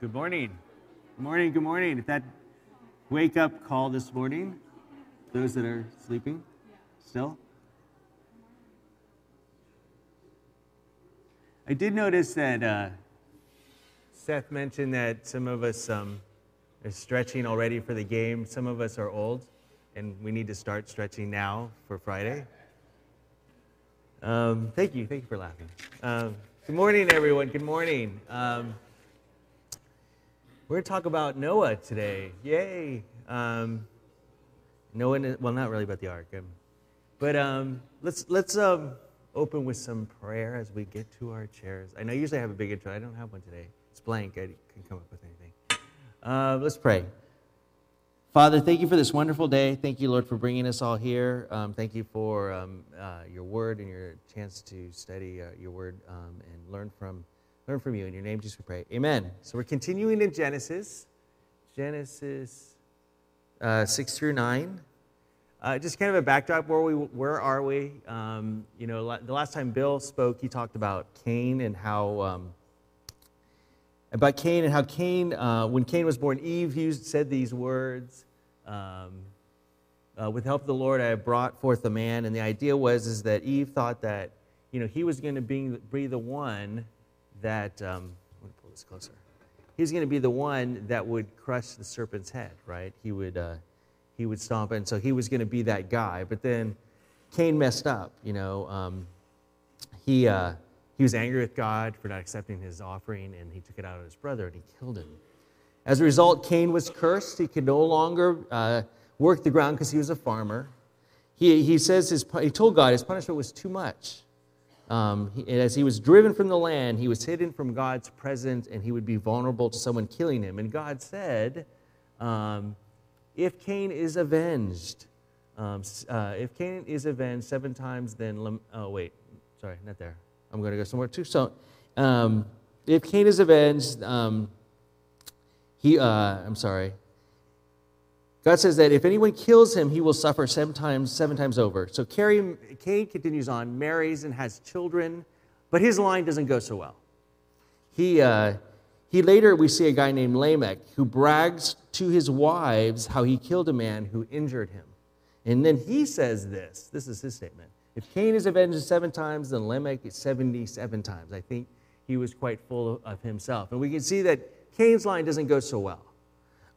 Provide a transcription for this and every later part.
Good morning. Good morning. Good morning. If that wake up call this morning, those that are sleeping still. I did notice that uh, Seth mentioned that some of us um, are stretching already for the game. Some of us are old, and we need to start stretching now for Friday. Um, thank you. Thank you for laughing. Um, good morning, everyone. Good morning. We're going to talk about Noah today. Yay. Um, Noah, well, not really about the ark. Um, but um, let's, let's um, open with some prayer as we get to our chairs. I know usually I have a big intro. I don't have one today. It's blank. I can come up with anything. Uh, let's pray. Father, thank you for this wonderful day. Thank you, Lord, for bringing us all here. Um, thank you for um, uh, your word and your chance to study uh, your word um, and learn from learn from you. In your name, Jesus, we pray. Amen. So we're continuing in Genesis, Genesis uh, 6 through 9. Uh, just kind of a backdrop where we where are we um, you know the last time bill spoke he talked about cain and how um, about cain and how cain uh, when cain was born eve used said these words um, uh, with the help of the lord i have brought forth a man and the idea was is that eve thought that you know he was going to be, be the one that, um, I'm going to pull this closer. He's going to be the one that would crush the serpent's head, right? He would, uh, he would stomp, it. and so he was going to be that guy. But then Cain messed up, you know. Um, he, uh, he was angry with God for not accepting his offering, and he took it out on his brother, and he killed him. As a result, Cain was cursed. He could no longer uh, work the ground because he was a farmer. He, he says his, he told God his punishment was too much. Um, he, as he was driven from the land, he was hidden from God's presence and he would be vulnerable to someone killing him. And God said, um, If Cain is avenged, um, uh, if Cain is avenged seven times, then, oh, wait, sorry, not there. I'm going to go somewhere too. So, um, if Cain is avenged, um, he, uh, I'm sorry, God says that if anyone kills him, he will suffer seven times, seven times over. So Cain continues on, marries, and has children, but his line doesn't go so well. He, uh, he later, we see a guy named Lamech who brags to his wives how he killed a man who injured him. And then he says this this is his statement. If Cain is avenged seven times, then Lamech is 77 times. I think he was quite full of himself. And we can see that Cain's line doesn't go so well.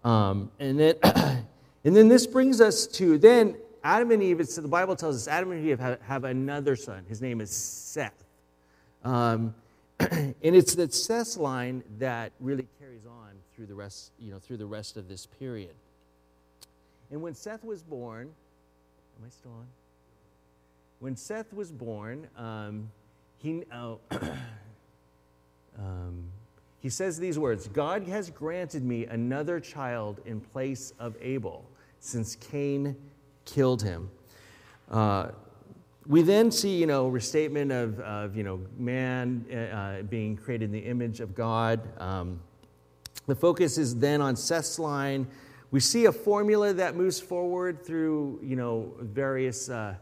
Um, and then And then this brings us to then Adam and Eve, so the Bible tells us Adam and Eve have, have another son. His name is Seth. Um, and it's that Seth's line that really carries on through the rest, you know, through the rest of this period. And when Seth was born, am I still on? When Seth was born, um, he, oh, um, he says these words God has granted me another child in place of Abel, since Cain killed him. Uh, we then see, you know, restatement of, of you know, man uh, being created in the image of God. Um, the focus is then on Seth's line. We see a formula that moves forward through, you know, various, uh,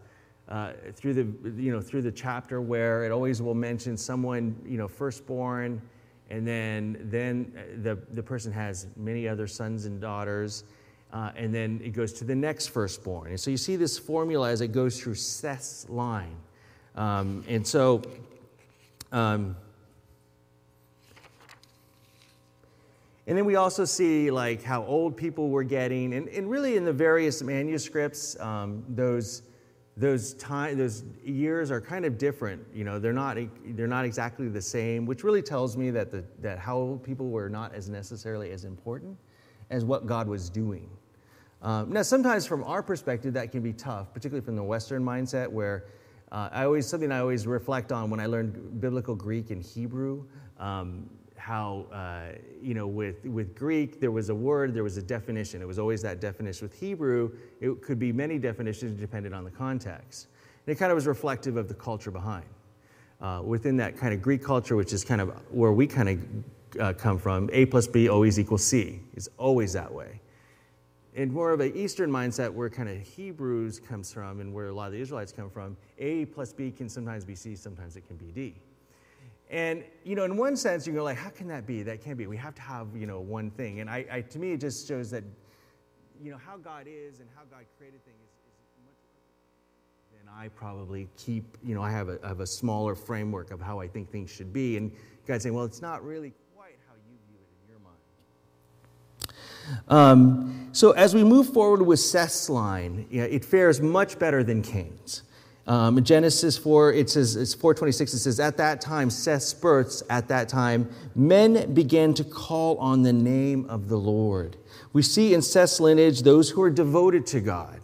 uh, through the, you know, through the chapter where it always will mention someone, you know, firstborn, and then then uh, the, the person has many other sons and daughters uh, and then it goes to the next firstborn. And so you see this formula as it goes through seth's line. Um, and so um, and then we also see like how old people were getting. And, and really in the various manuscripts um, those those time those years are kind of different. You know they're not they're not exactly the same which really tells me that the that how old people were not as necessarily as important as what god was doing um, now sometimes from our perspective that can be tough particularly from the western mindset where uh, i always something i always reflect on when i learned biblical greek and hebrew um, how, uh, you know, with, with Greek, there was a word, there was a definition. It was always that definition. With Hebrew, it could be many definitions depending on the context. And it kind of was reflective of the culture behind. Uh, within that kind of Greek culture, which is kind of where we kind of uh, come from, A plus B always equals C. It's always that way. In more of an Eastern mindset, where kind of Hebrews comes from and where a lot of the Israelites come from, A plus B can sometimes be C, sometimes it can be D. And, you know, in one sense, you go like, how can that be? That can't be. We have to have, you know, one thing. And I, I to me, it just shows that, you know, how God is and how God created things is, is much than I probably keep, you know, I have, a, I have a smaller framework of how I think things should be. And God's saying, well, it's not really quite how you view it in your mind. Um, so as we move forward with Seth's line, yeah, it fares much better than Cain's. Um, Genesis 4, it says, it's 426, it says, At that time, Seth's births, at that time, men began to call on the name of the Lord. We see in Seth's lineage those who are devoted to God.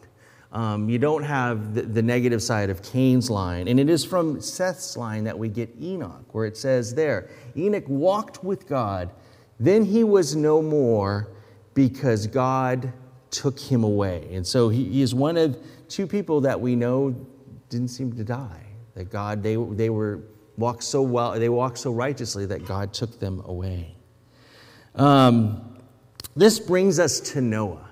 Um, you don't have the, the, negative side of Cain's line. And it is from Seth's line that we get Enoch, where it says there Enoch walked with God, then he was no more because God took him away. And so he, he is one of two people that we know didn't seem to die. That God, they, they were walked so well, they walked so righteously that God took them away. Um, this brings us to Noah.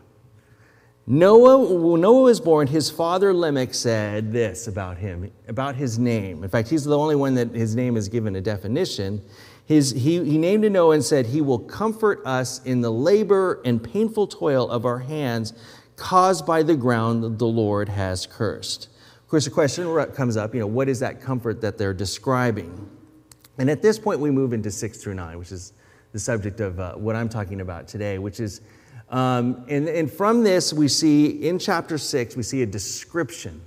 Noah, when Noah was born, his father Lamech said this about him, about his name. In fact, he's the only one that his name is given a definition. His, he, he named to Noah and said, He will comfort us in the labor and painful toil of our hands caused by the ground the Lord has cursed Of course, the question comes up, you know, what is that comfort that they're describing? And at this point, we move into six through nine, which is the subject of uh, what I'm talking about today, which is, um, and, and from this, we see in chapter six, we see a description.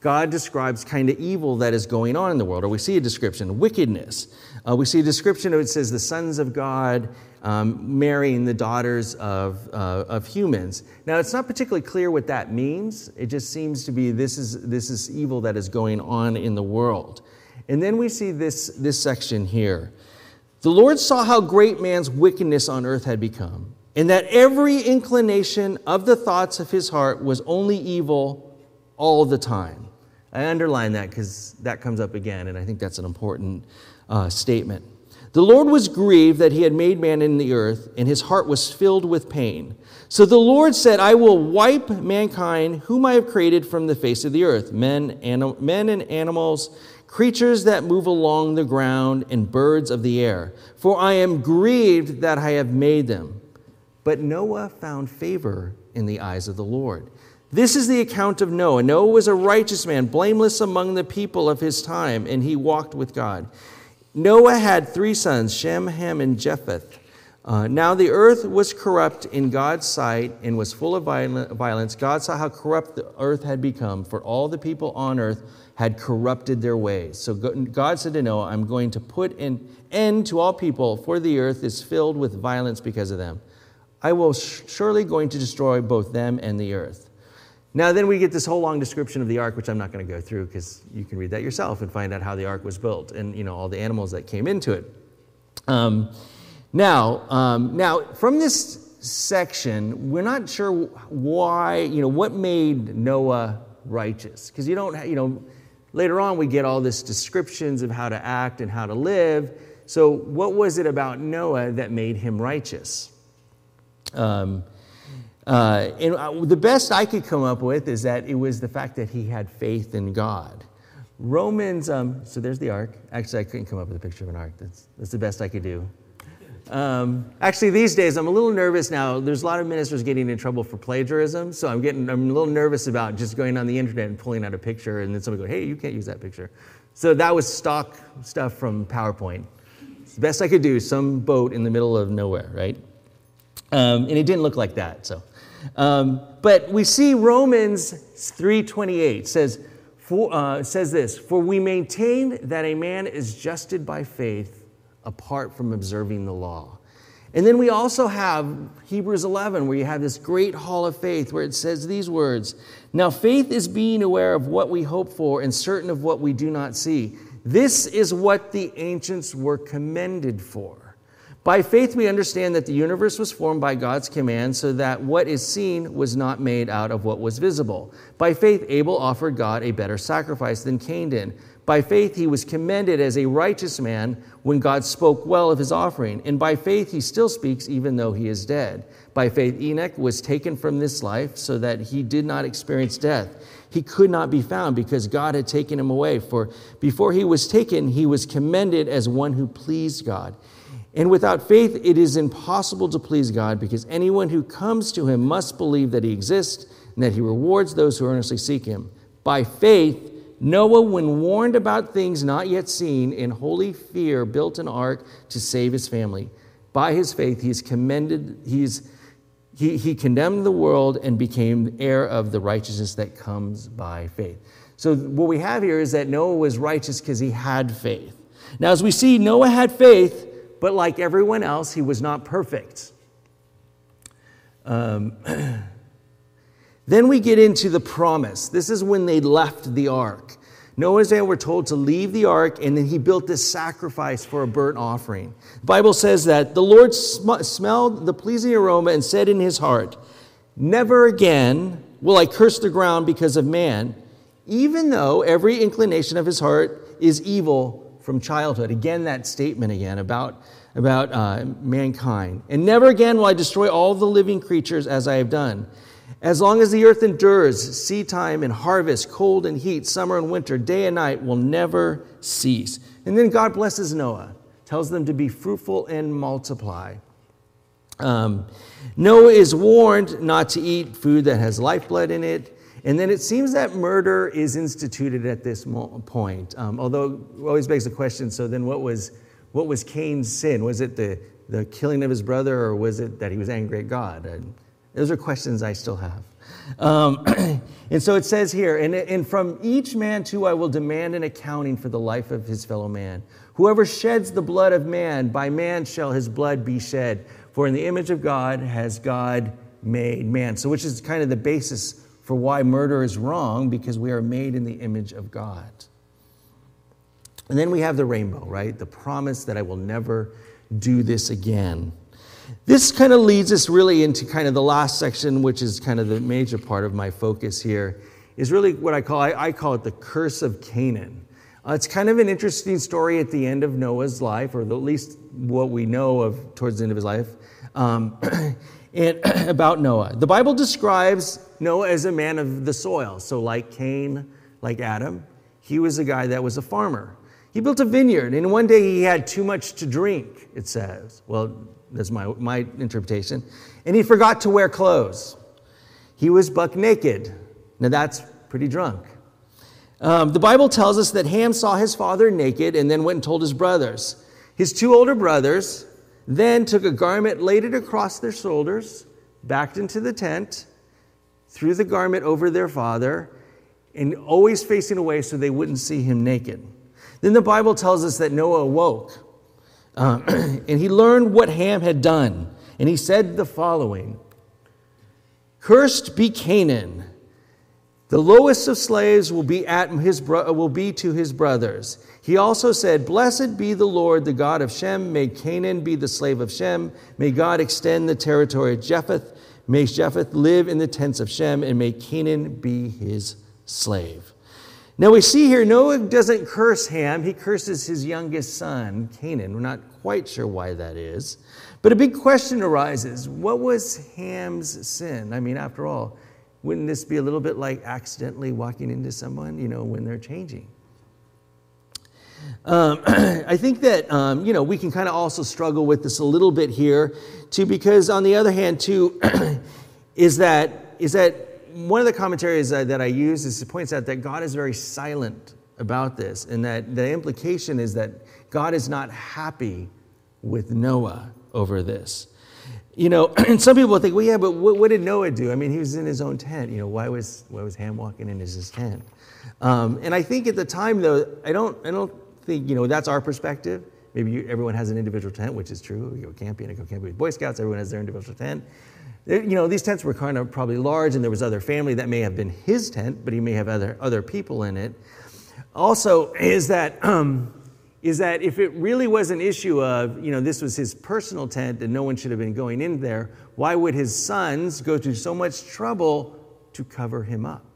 God describes kind of evil that is going on in the world, or we see a description, wickedness. Uh, we see a description of it says the sons of God um, marrying the daughters of, uh, of humans. Now, it's not particularly clear what that means. It just seems to be this is, this is evil that is going on in the world. And then we see this, this section here. The Lord saw how great man's wickedness on earth had become, and that every inclination of the thoughts of his heart was only evil all the time. I underline that because that comes up again, and I think that's an important uh, statement. The Lord was grieved that he had made man in the earth, and his heart was filled with pain. So the Lord said, I will wipe mankind, whom I have created from the face of the earth men, anim- men and animals, creatures that move along the ground, and birds of the air. For I am grieved that I have made them. But Noah found favor in the eyes of the Lord. This is the account of Noah. Noah was a righteous man, blameless among the people of his time, and he walked with God. Noah had three sons, Shem, Ham, and Japheth. Uh, now the earth was corrupt in God's sight and was full of violence. God saw how corrupt the earth had become, for all the people on earth had corrupted their ways. So God said to Noah, I'm going to put an end to all people, for the earth is filled with violence because of them. I will surely going to destroy both them and the earth. Now, then we get this whole long description of the ark, which I'm not going to go through because you can read that yourself and find out how the ark was built and you know all the animals that came into it. Um, now, um, now from this section, we're not sure why you know what made Noah righteous because you don't you know later on we get all this descriptions of how to act and how to live. So, what was it about Noah that made him righteous? Um, uh, and uh, the best I could come up with is that it was the fact that he had faith in God. Romans, um, so there's the ark. Actually, I couldn't come up with a picture of an ark. That's, that's the best I could do. Um, actually, these days, I'm a little nervous now. There's a lot of ministers getting in trouble for plagiarism, so I'm getting I'm a little nervous about just going on the internet and pulling out a picture, and then somebody go, "Hey, you can't use that picture." So that was stock stuff from PowerPoint. It's the best I could do. Some boat in the middle of nowhere, right? Um, and it didn't look like that. So um, but we see Romans 3.28 says, for, uh, says this, For we maintain that a man is justed by faith apart from observing the law. And then we also have Hebrews 11, where you have this great hall of faith, where it says these words Now faith is being aware of what we hope for and certain of what we do not see. This is what the ancients were commended for. By faith, we understand that the universe was formed by God's command, so that what is seen was not made out of what was visible. By faith, Abel offered God a better sacrifice than Cain did. By faith, he was commended as a righteous man when God spoke well of his offering. And by faith, he still speaks even though he is dead. By faith, Enoch was taken from this life so that he did not experience death. He could not be found because God had taken him away. For before he was taken, he was commended as one who pleased God. And without faith, it is impossible to please God because anyone who comes to him must believe that he exists and that he rewards those who earnestly seek him. By faith, Noah, when warned about things not yet seen, in holy fear built an ark to save his family. By his faith, he's commended, he's, he, he condemned the world and became heir of the righteousness that comes by faith. So, what we have here is that Noah was righteous because he had faith. Now, as we see, Noah had faith, but like everyone else, he was not perfect. Um, Then we get into the promise. This is when they left the ark. Noah and Israel were told to leave the ark, and then he built this sacrifice for a burnt offering. The Bible says that the Lord sm- smelled the pleasing aroma and said in his heart, Never again will I curse the ground because of man, even though every inclination of his heart is evil from childhood. Again, that statement again about, about uh, mankind. And never again will I destroy all the living creatures as I have done. As long as the earth endures, seed time and harvest, cold and heat, summer and winter, day and night will never cease. And then God blesses Noah, tells them to be fruitful and multiply. Um, Noah is warned not to eat food that has lifeblood in it. And then it seems that murder is instituted at this point. Um, although it always begs the question so then what was, what was Cain's sin? Was it the, the killing of his brother, or was it that he was angry at God? And, those are questions I still have. Um, and so it says here, and, and from each man too I will demand an accounting for the life of his fellow man. Whoever sheds the blood of man, by man shall his blood be shed. For in the image of God has God made man. So, which is kind of the basis for why murder is wrong, because we are made in the image of God. And then we have the rainbow, right? The promise that I will never do this again. This kind of leads us really into kind of the last section, which is kind of the major part of my focus here, is really what I call, I, I call it the curse of Canaan. Uh, it's kind of an interesting story at the end of Noah's life, or at least what we know of towards the end of his life, um, and about Noah. The Bible describes Noah as a man of the soil. So, like Cain, like Adam, he was a guy that was a farmer. He built a vineyard, and one day he had too much to drink, it says. Well, that's my, my interpretation. And he forgot to wear clothes. He was buck naked. Now that's pretty drunk. Um, the Bible tells us that Ham saw his father naked and then went and told his brothers. His two older brothers then took a garment, laid it across their shoulders, backed into the tent, threw the garment over their father, and always facing away so they wouldn't see him naked. Then the Bible tells us that Noah awoke uh, and he learned what Ham had done. And he said the following Cursed be Canaan. The lowest of slaves will be, at his will be to his brothers. He also said, Blessed be the Lord, the God of Shem. May Canaan be the slave of Shem. May God extend the territory of Japheth. May Japheth live in the tents of Shem, and may Canaan be his slave. Now we see here Noah doesn't curse Ham, he curses his youngest son, Canaan. We're not quite sure why that is. But a big question arises what was Ham's sin? I mean, after all, wouldn't this be a little bit like accidentally walking into someone, you know, when they're changing? Um, I think that, um, you know, we can kind of also struggle with this a little bit here, too, because on the other hand, too, is that, is that one of the commentaries uh, that I use is it points out that God is very silent about this, and that the implication is that God is not happy with Noah over this. You know, and some people think, well, yeah, but what, what, did Noah do? I mean, he was in his own tent. You know, why was why was Ham walking in his tent? Um, and I think at the time, though, I don't I don't think you know that's our perspective. Maybe you, everyone has an individual tent, which is true. You go camping, I go camping with Boy Scouts. Everyone has their individual tent you know, these tents were kind of probably large, and there was other family that may have been his tent, but he may have other, other people in it. Also, is that, um, is that if it really was an issue of, you know, this was his personal tent and no one should have been going in there, why would his sons go through so much trouble to cover him up?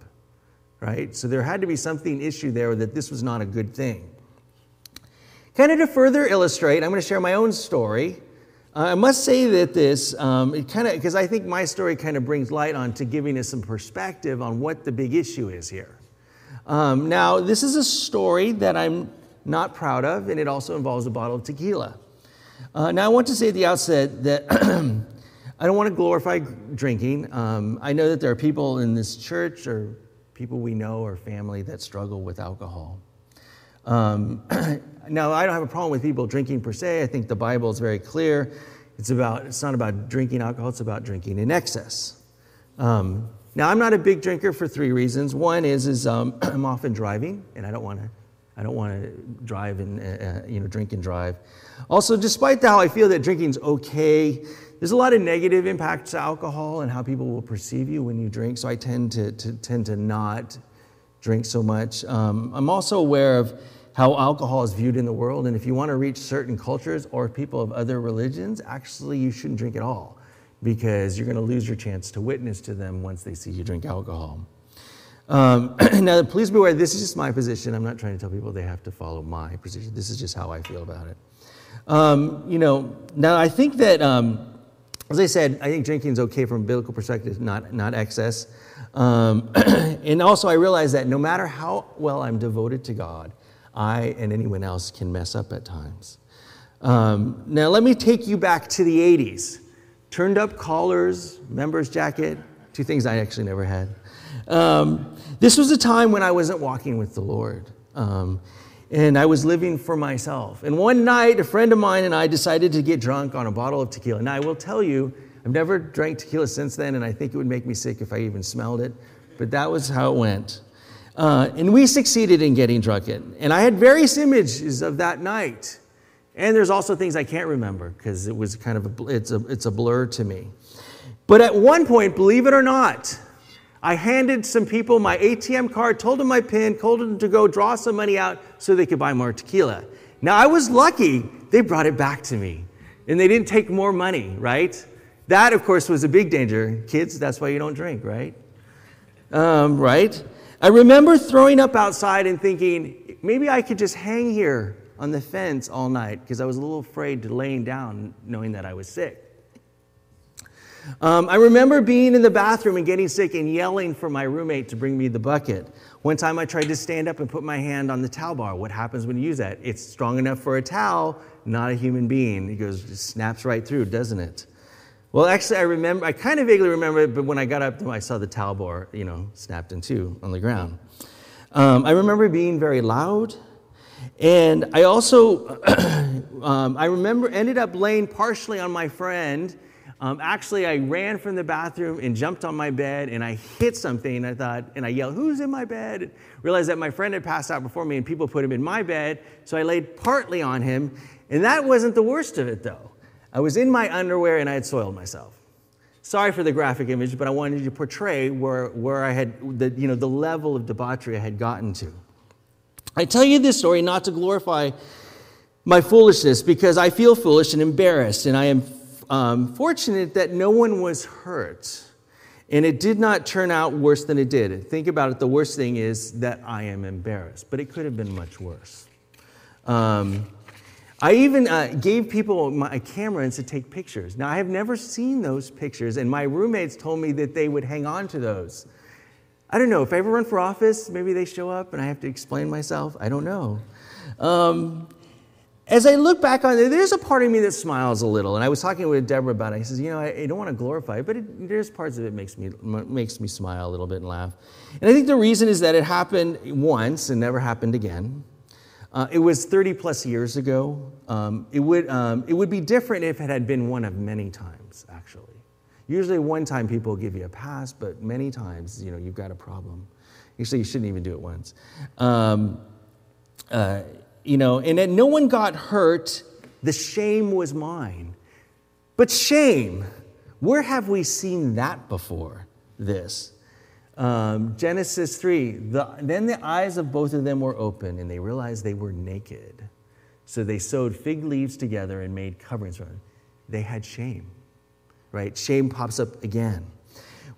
right? So there had to be something issue there that this was not a good thing. Kind of to further illustrate, I'm going to share my own story. Uh, I must say that this, um, it kind of, because I think my story kind of brings light on to giving us some perspective on what the big issue is here. Um, now, this is a story that I'm not proud of, and it also involves a bottle of tequila. Uh, now, I want to say at the outset that I don't want to glorify drinking. Um, I know that there are people in this church or people we know or family that struggle with alcohol. Um, now, I don't have a problem with people drinking per se. I think the Bible is very clear. It's about it's not about drinking alcohol. It's about drinking in excess. Um, now, I'm not a big drinker for three reasons. One is is um, I'm often driving, and I don't want to I don't want to drive and uh, uh, you know drink and drive. Also, despite how I feel that drinking's okay, there's a lot of negative impacts to alcohol and how people will perceive you when you drink, so I tend to, to tend to not drink so much. Um, I'm also aware of how alcohol is viewed in the world, and if you want to reach certain cultures or people of other religions, actually you shouldn't drink at all because you're going to lose your chance to witness to them once they see you drink alcohol. Um, now, please be aware, this is just my position. I'm not trying to tell people they have to follow my position. This is just how I feel about it. Um, you know, now I think that um, as I said, I think drinking is okay from a biblical perspective, not, not excess. Um, and also, I realize that no matter how well I'm devoted to God, I and anyone else can mess up at times. Um, now, let me take you back to the 80s. Turned up collars, members jacket, two things I actually never had. Um, this was a time when I wasn't walking with the Lord. Um, and I was living for myself. And one night, a friend of mine and I decided to get drunk on a bottle of tequila. Now, I will tell you, I've never drank tequila since then, and I think it would make me sick if I even smelled it, but that was how it went. Uh, and we succeeded in getting drunk. And I had various images of that night. And there's also things I can't remember because it was kind of a, it's a, it's a blur to me. But at one point, believe it or not, I handed some people my ATM card, told them my PIN, told them to go draw some money out so they could buy more tequila. Now, I was lucky. They brought it back to me. And they didn't take more money, right? That, of course, was a big danger. Kids, that's why you don't drink, right? Um, right? I remember throwing up outside and thinking, maybe I could just hang here on the fence all night because I was a little afraid to laying down knowing that I was sick. Um, I remember being in the bathroom and getting sick and yelling for my roommate to bring me the bucket. One time I tried to stand up and put my hand on the towel bar. What happens when you use that? It's strong enough for a towel, not a human being. It goes, snaps right through, doesn't it? Well, actually, I remember, I kind of vaguely remember it, but when I got up, I saw the towel bar, you know, snapped in two on the ground. Um, I remember being very loud. And I also, um, I remember ended up laying partially on my friend um, actually, I ran from the bathroom and jumped on my bed and I hit something. and I thought, and I yelled, Who's in my bed? Realized that my friend had passed out before me and people put him in my bed. So I laid partly on him. And that wasn't the worst of it, though. I was in my underwear and I had soiled myself. Sorry for the graphic image, but I wanted to portray where, where I had, the, you know, the level of debauchery I had gotten to. I tell you this story not to glorify my foolishness because I feel foolish and embarrassed, and I am um, fortunate that no one was hurt. And it did not turn out worse than it did. Think about it the worst thing is that I am embarrassed, but it could have been much worse. Um, I even uh, gave people my camera and to take pictures. Now, I have never seen those pictures, and my roommates told me that they would hang on to those. I don't know. If I ever run for office, maybe they show up and I have to explain myself. I don't know. Um, as I look back on it, there's a part of me that smiles a little. And I was talking with Deborah about it. He says, you know, I, I don't want to glorify it, but it, there's parts of it makes me makes me smile a little bit and laugh. And I think the reason is that it happened once and never happened again. Uh, it was 30 plus years ago. Um, it would um, it would be different if it had been one of many times. Actually, usually one time people give you a pass, but many times, you know, you've got a problem. Actually, you shouldn't even do it once. Um, uh, you know, and then no one got hurt. The shame was mine. But shame, where have we seen that before? This. Um, Genesis 3 the, Then the eyes of both of them were open, and they realized they were naked. So they sewed fig leaves together and made coverings for them. They had shame, right? Shame pops up again.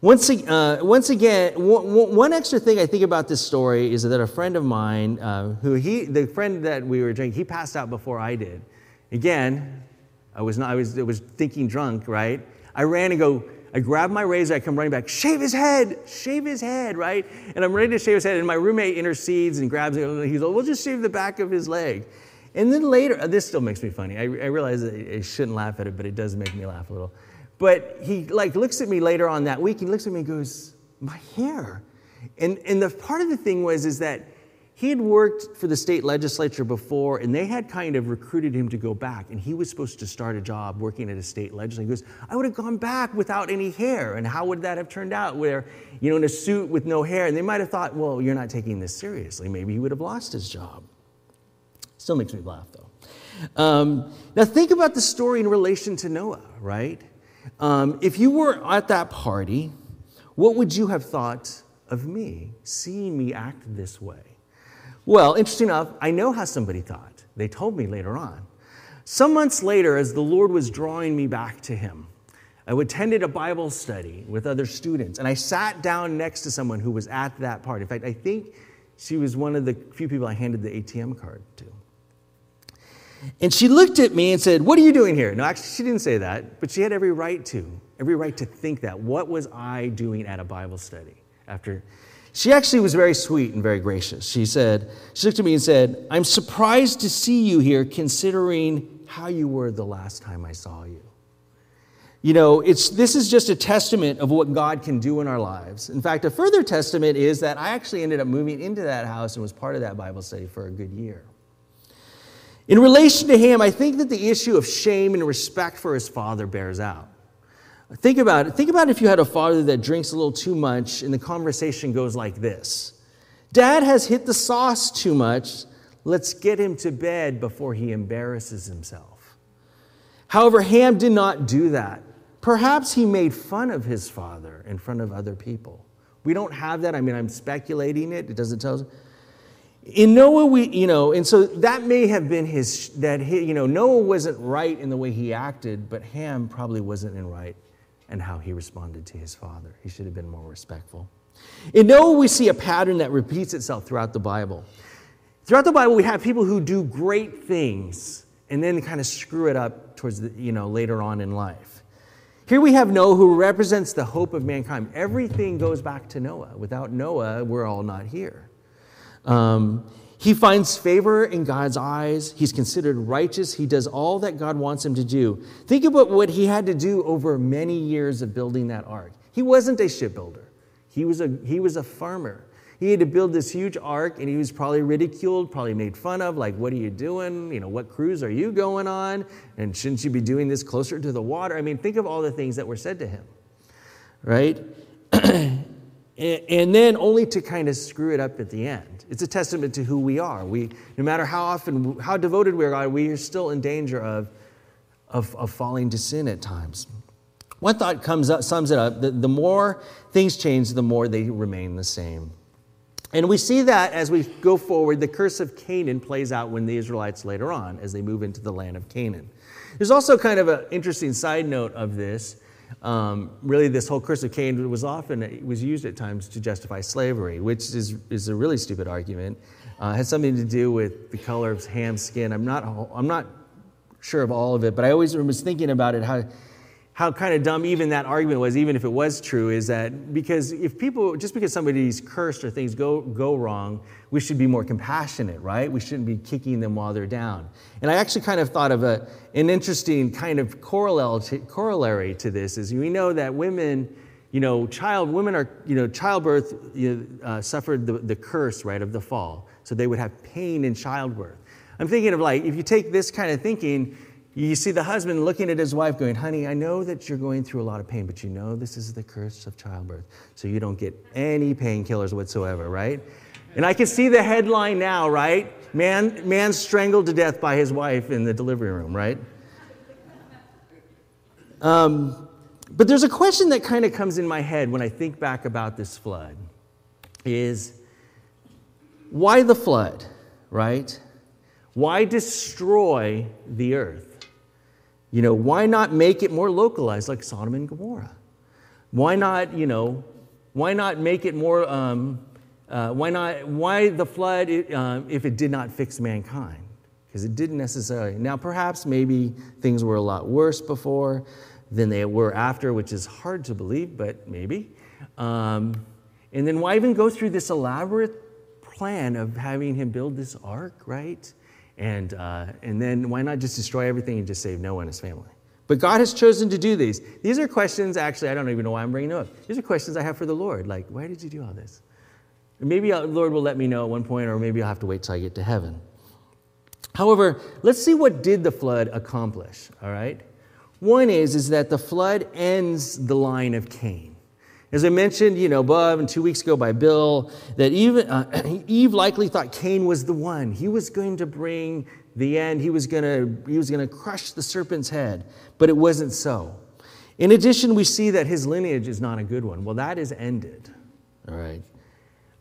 Once, uh, once again, one, one, extra thing I think about this story is that a friend of mine, uh, who he, the friend that we were drinking, he passed out before I did. Again, I was not, I was, I was thinking drunk, right? I ran and go, I grab my razor, I come running back, shave his head, shave his head, right? And I'm ready to shave his head, and my roommate intercedes and grabs it. He's like, we'll just shave the back of his leg. And then later, uh, this still makes me funny. I, I realize I shouldn't laugh at it, but it does make me laugh a little. But he like looks at me later on that week, he looks at me and goes, my hair. And, and the part of the thing was is that he had worked for the state legislature before, and they had kind of recruited him to go back. And he was supposed to start a job working at a state legislature. He goes, I would have gone back without any hair. And how would that have turned out? Where, you know, in a suit with no hair. And they might have thought, well, you're not taking this seriously. Maybe he would have lost his job. Still makes me laugh, though. Um, now, think about the story in relation to Noah, right? Um, if you were at that party, what would you have thought of me, seeing me act this way? Well, interesting enough, I know how somebody thought. They told me later on. Some months later, as the Lord was drawing me back to Him, I attended a Bible study with other students, and I sat down next to someone who was at that party. In fact, I think she was one of the few people I handed the ATM card to. And she looked at me and said, What are you doing here? No, actually, she didn't say that, but she had every right to, every right to think that. What was I doing at a Bible study after? She actually was very sweet and very gracious. She said, She looked at me and said, I'm surprised to see you here considering how you were the last time I saw you. You know, it's, this is just a testament of what God can do in our lives. In fact, a further testament is that I actually ended up moving into that house and was part of that Bible study for a good year. In relation to him, I think that the issue of shame and respect for his father bears out. Think about it. Think about if you had a father that drinks a little too much and the conversation goes like this Dad has hit the sauce too much. Let's get him to bed before he embarrasses himself. However, Ham did not do that. Perhaps he made fun of his father in front of other people. We don't have that. I mean, I'm speculating it. It doesn't tell us. In Noah, we, you know, and so that may have been his, that, he, you know, Noah wasn't right in the way he acted, but Ham probably wasn't in right in how he responded to his father. He should have been more respectful. In Noah, we see a pattern that repeats itself throughout the Bible. Throughout the Bible, we have people who do great things and then kind of screw it up towards the, you know, later on in life. Here we have Noah who represents the hope of mankind. Everything goes back to Noah. Without Noah, we're all not here. Um, he finds favor in God's eyes. He's considered righteous. He does all that God wants him to do. Think about what he had to do over many years of building that ark. He wasn't a shipbuilder, he was a, he was a farmer. He had to build this huge ark, and he was probably ridiculed, probably made fun of, like, what are you doing? You know, what cruise are you going on? And shouldn't you be doing this closer to the water? I mean, think of all the things that were said to him, right? and then only to kind of screw it up at the end. It's a testament to who we are. We, no matter how often, how devoted we are we are still in danger of, of, of falling to sin at times. One thought comes up, sums it up: the, the more things change, the more they remain the same. And we see that as we go forward, the curse of Canaan plays out when the Israelites later on, as they move into the land of Canaan. There's also kind of an interesting side note of this um, really, this whole curse of Cain was often was used at times to justify slavery, which is, is a really stupid argument. Uh, it has something to do with the color of Ham's skin. I'm not, I'm not sure of all of it, but I always was thinking about it how how kind of dumb even that argument was, even if it was true, is that because if people, just because somebody's cursed or things go, go wrong, we should be more compassionate, right? We shouldn't be kicking them while they're down. And I actually kind of thought of a, an interesting kind of corollary to this is we know that women, you know, child, women are, you know, childbirth you know, uh, suffered the, the curse, right, of the fall. So they would have pain in childbirth. I'm thinking of like, if you take this kind of thinking, you see the husband looking at his wife going, Honey, I know that you're going through a lot of pain, but you know this is the curse of childbirth. So you don't get any painkillers whatsoever, right? And I can see the headline now, right? Man, man strangled to death by his wife in the delivery room, right? Um, but there's a question that kind of comes in my head when I think back about this flood is why the flood, right? Why destroy the earth? You know, why not make it more localized like Sodom and Gomorrah? Why not, you know, why not make it more, um, uh, why not, why the flood uh, if it did not fix mankind? Because it didn't necessarily. Now, perhaps maybe things were a lot worse before than they were after, which is hard to believe, but maybe. Um, and then why even go through this elaborate plan of having him build this ark, right? And, uh, and then why not just destroy everything and just save Noah and his family? But God has chosen to do these. These are questions, actually, I don't even know why I'm bringing them up. These are questions I have for the Lord. Like, why did you do all this? Maybe the Lord will let me know at one point, or maybe I'll have to wait till I get to heaven. However, let's see what did the flood accomplish, all right? One is, is that the flood ends the line of Cain. As I mentioned, you know, above and two weeks ago by Bill, that uh, Eve likely thought Cain was the one. He was going to bring the end. He was going to he was going to crush the serpent's head, but it wasn't so. In addition, we see that his lineage is not a good one. Well, that is ended. All right.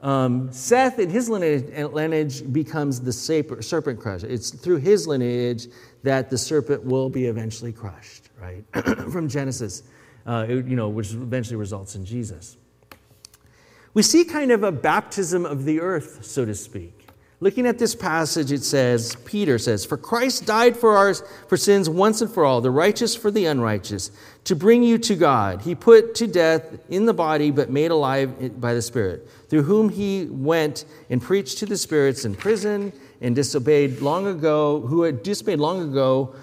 Um, Seth, in his lineage, lineage becomes the serpent crusher. It's through his lineage that the serpent will be eventually crushed, right? From Genesis, uh, you know, which eventually results in Jesus. We see kind of a baptism of the earth, so to speak. Looking at this passage, it says, Peter says, For Christ died for our for sins once and for all, the righteous for the unrighteous, to bring you to God. He put to death in the body, but made alive by the Spirit, through whom he went and preached to the spirits in prison and disobeyed long ago, who had disobeyed long ago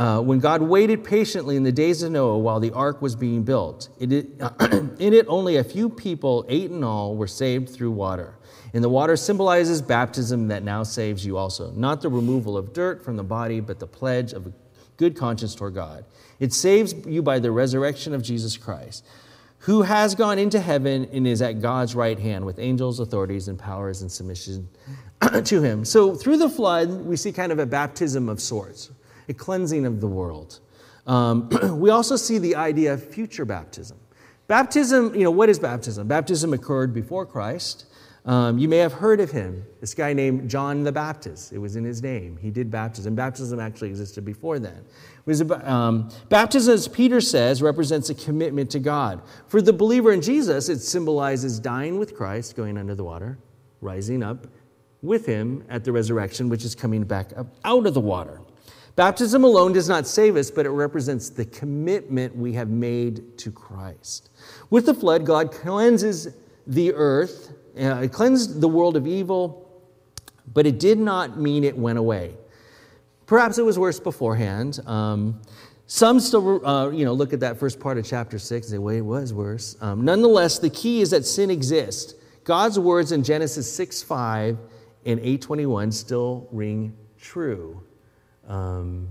uh, when God waited patiently in the days of Noah while the ark was being built. It, in it, only a few people, eight in all, were saved through water. And the water symbolizes baptism that now saves you also, not the removal of dirt from the body, but the pledge of a good conscience toward God. It saves you by the resurrection of Jesus Christ, who has gone into heaven and is at God's right hand with angels, authorities, and powers in submission to him. So through the flood, we see kind of a baptism of sorts, a cleansing of the world. Um, we also see the idea of future baptism. Baptism, you know, what is baptism? Baptism occurred before Christ. Um, you may have heard of him, this guy named John the Baptist. It was in his name. He did baptism. Baptism actually existed before then. About, um, baptism, as Peter says, represents a commitment to God. For the believer in Jesus, it symbolizes dying with Christ, going under the water, rising up with him at the resurrection, which is coming back up out of the water. Baptism alone does not save us, but it represents the commitment we have made to Christ. With the flood, God cleanses the earth uh, cleansed the world of evil, but it did not mean it went away. Perhaps it was worse beforehand. Um, some still, uh, you know, look at that first part of chapter six and say, "Wait, it was worse." Um, nonetheless, the key is that sin exists. God's words in Genesis six five and eight twenty one still ring true. Um,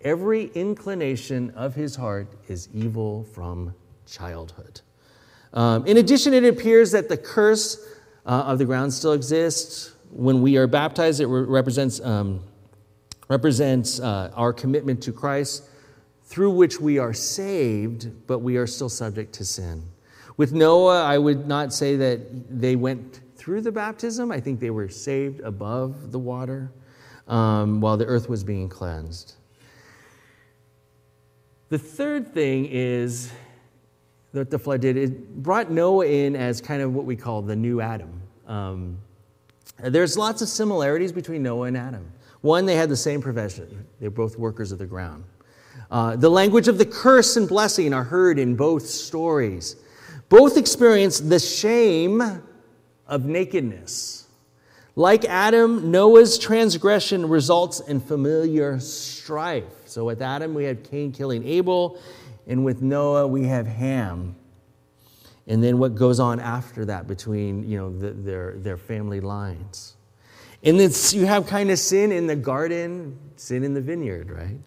every inclination of his heart is evil from childhood. Um, in addition, it appears that the curse uh, of the ground still exists. When we are baptized, it re- represents, um, represents uh, our commitment to Christ, through which we are saved, but we are still subject to sin. With Noah, I would not say that they went through the baptism. I think they were saved above the water um, while the earth was being cleansed. The third thing is that the flood did, it brought Noah in as kind of what we call the new Adam. Um, there's lots of similarities between Noah and Adam. One, they had the same profession, they're both workers of the ground. Uh, the language of the curse and blessing are heard in both stories. Both experience the shame of nakedness. Like Adam, Noah's transgression results in familiar strife. So with Adam, we had Cain killing Abel, and with Noah, we have Ham. And then what goes on after that between you know, the, their, their family lines. And then you have kind of sin in the garden, sin in the vineyard, right?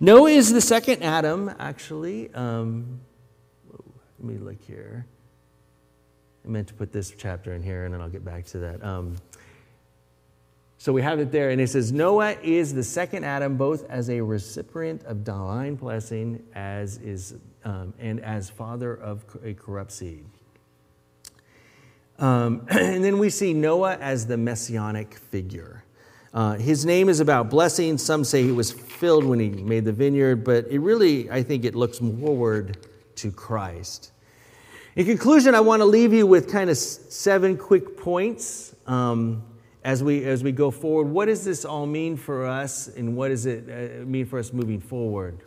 Noah is the second Adam, actually. Um, let me look here. I meant to put this chapter in here, and then I'll get back to that. Um, so we have it there, and it says Noah is the second Adam, both as a recipient of divine blessing, as is um, and as father of a corrupt seed. Um, and then we see Noah as the messianic figure. Uh, his name is about blessing. Some say he was filled when he made the vineyard, but it really, I think, it looks forward to Christ. In conclusion, I want to leave you with kind of seven quick points um, as, we, as we go forward. What does this all mean for us, and what does it uh, mean for us moving forward?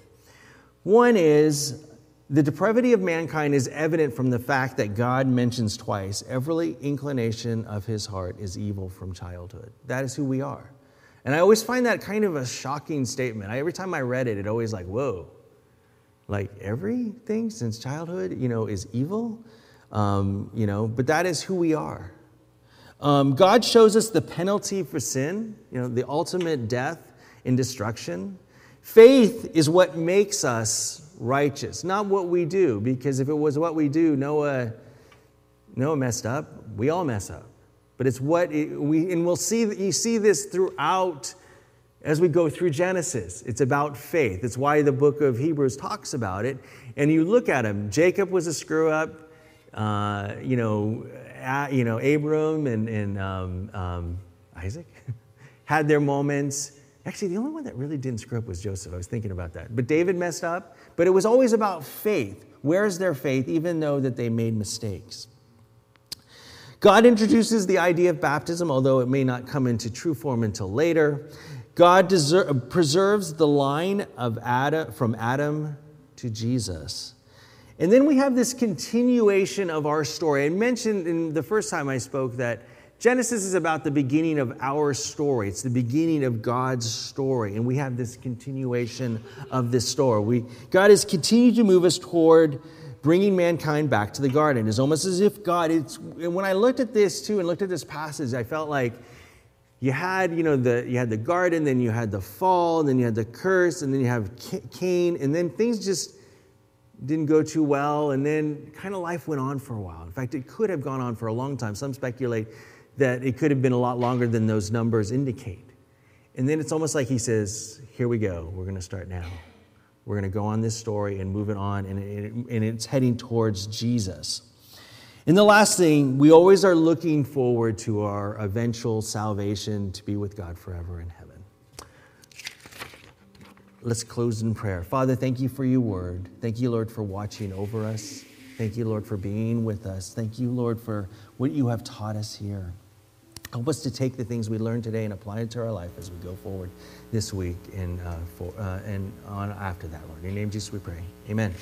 One is the depravity of mankind is evident from the fact that God mentions twice every inclination of his heart is evil from childhood. That is who we are. And I always find that kind of a shocking statement. I, every time I read it, it always like, whoa, like everything since childhood, you know, is evil, um, you know, but that is who we are. Um, God shows us the penalty for sin, you know, the ultimate death and destruction. Faith is what makes us righteous, not what we do, because if it was what we do, Noah, Noah messed up. We all mess up. But it's what we, and we'll see, you see this throughout as we go through Genesis. It's about faith. It's why the book of Hebrews talks about it. And you look at him. Jacob was a screw up. Uh, you know, you know, Abram and, and um, um, Isaac had their moments. Actually, the only one that really didn't screw up was Joseph. I was thinking about that. But David messed up. But it was always about faith. Where's their faith, even though that they made mistakes? God introduces the idea of baptism, although it may not come into true form until later. God preserves the line of Adam, from Adam to Jesus. And then we have this continuation of our story. I mentioned in the first time I spoke that Genesis is about the beginning of our story. It's the beginning of God's story. And we have this continuation of this story. We, God has continued to move us toward bringing mankind back to the garden. It's almost as if God, it's, when I looked at this too and looked at this passage, I felt like you had, you know, the, you had the garden, then you had the fall, and then you had the curse, and then you have Cain, and then things just didn't go too well, and then kind of life went on for a while. In fact, it could have gone on for a long time. Some speculate that it could have been a lot longer than those numbers indicate. And then it's almost like he says, Here we go, we're going to start now. We're going to go on this story and move it on, and, and it's heading towards Jesus. And the last thing, we always are looking forward to our eventual salvation to be with God forever in heaven. Let's close in prayer. Father, thank you for your word. Thank you, Lord, for watching over us. Thank you, Lord, for being with us. Thank you, Lord, for what you have taught us here. Help us to take the things we learned today and apply it to our life as we go forward this week and, uh, for, uh, and on after that, Lord. In your name, Jesus, we pray. Amen.